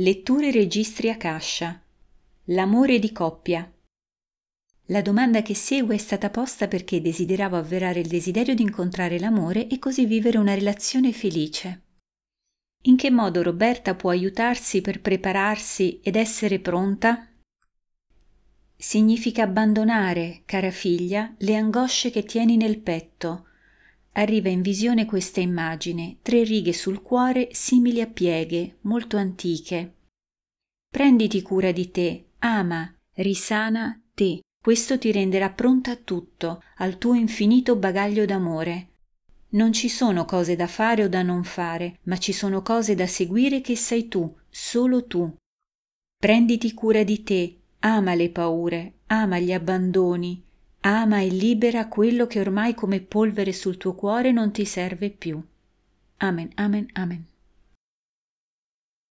Letture registri a cascia. L'amore di coppia. La domanda che segue è stata posta perché desideravo avverare il desiderio di incontrare l'amore e così vivere una relazione felice. In che modo Roberta può aiutarsi per prepararsi ed essere pronta? Significa abbandonare, cara figlia, le angosce che tieni nel petto. Arriva in visione questa immagine, tre righe sul cuore simili a pieghe, molto antiche. Prenditi cura di te, ama, risana te. Questo ti renderà pronta a tutto, al tuo infinito bagaglio d'amore. Non ci sono cose da fare o da non fare, ma ci sono cose da seguire che sei tu, solo tu. Prenditi cura di te, Ama le paure, ama gli abbandoni, ama e libera quello che ormai come polvere sul tuo cuore non ti serve più. Amen, amen, amen.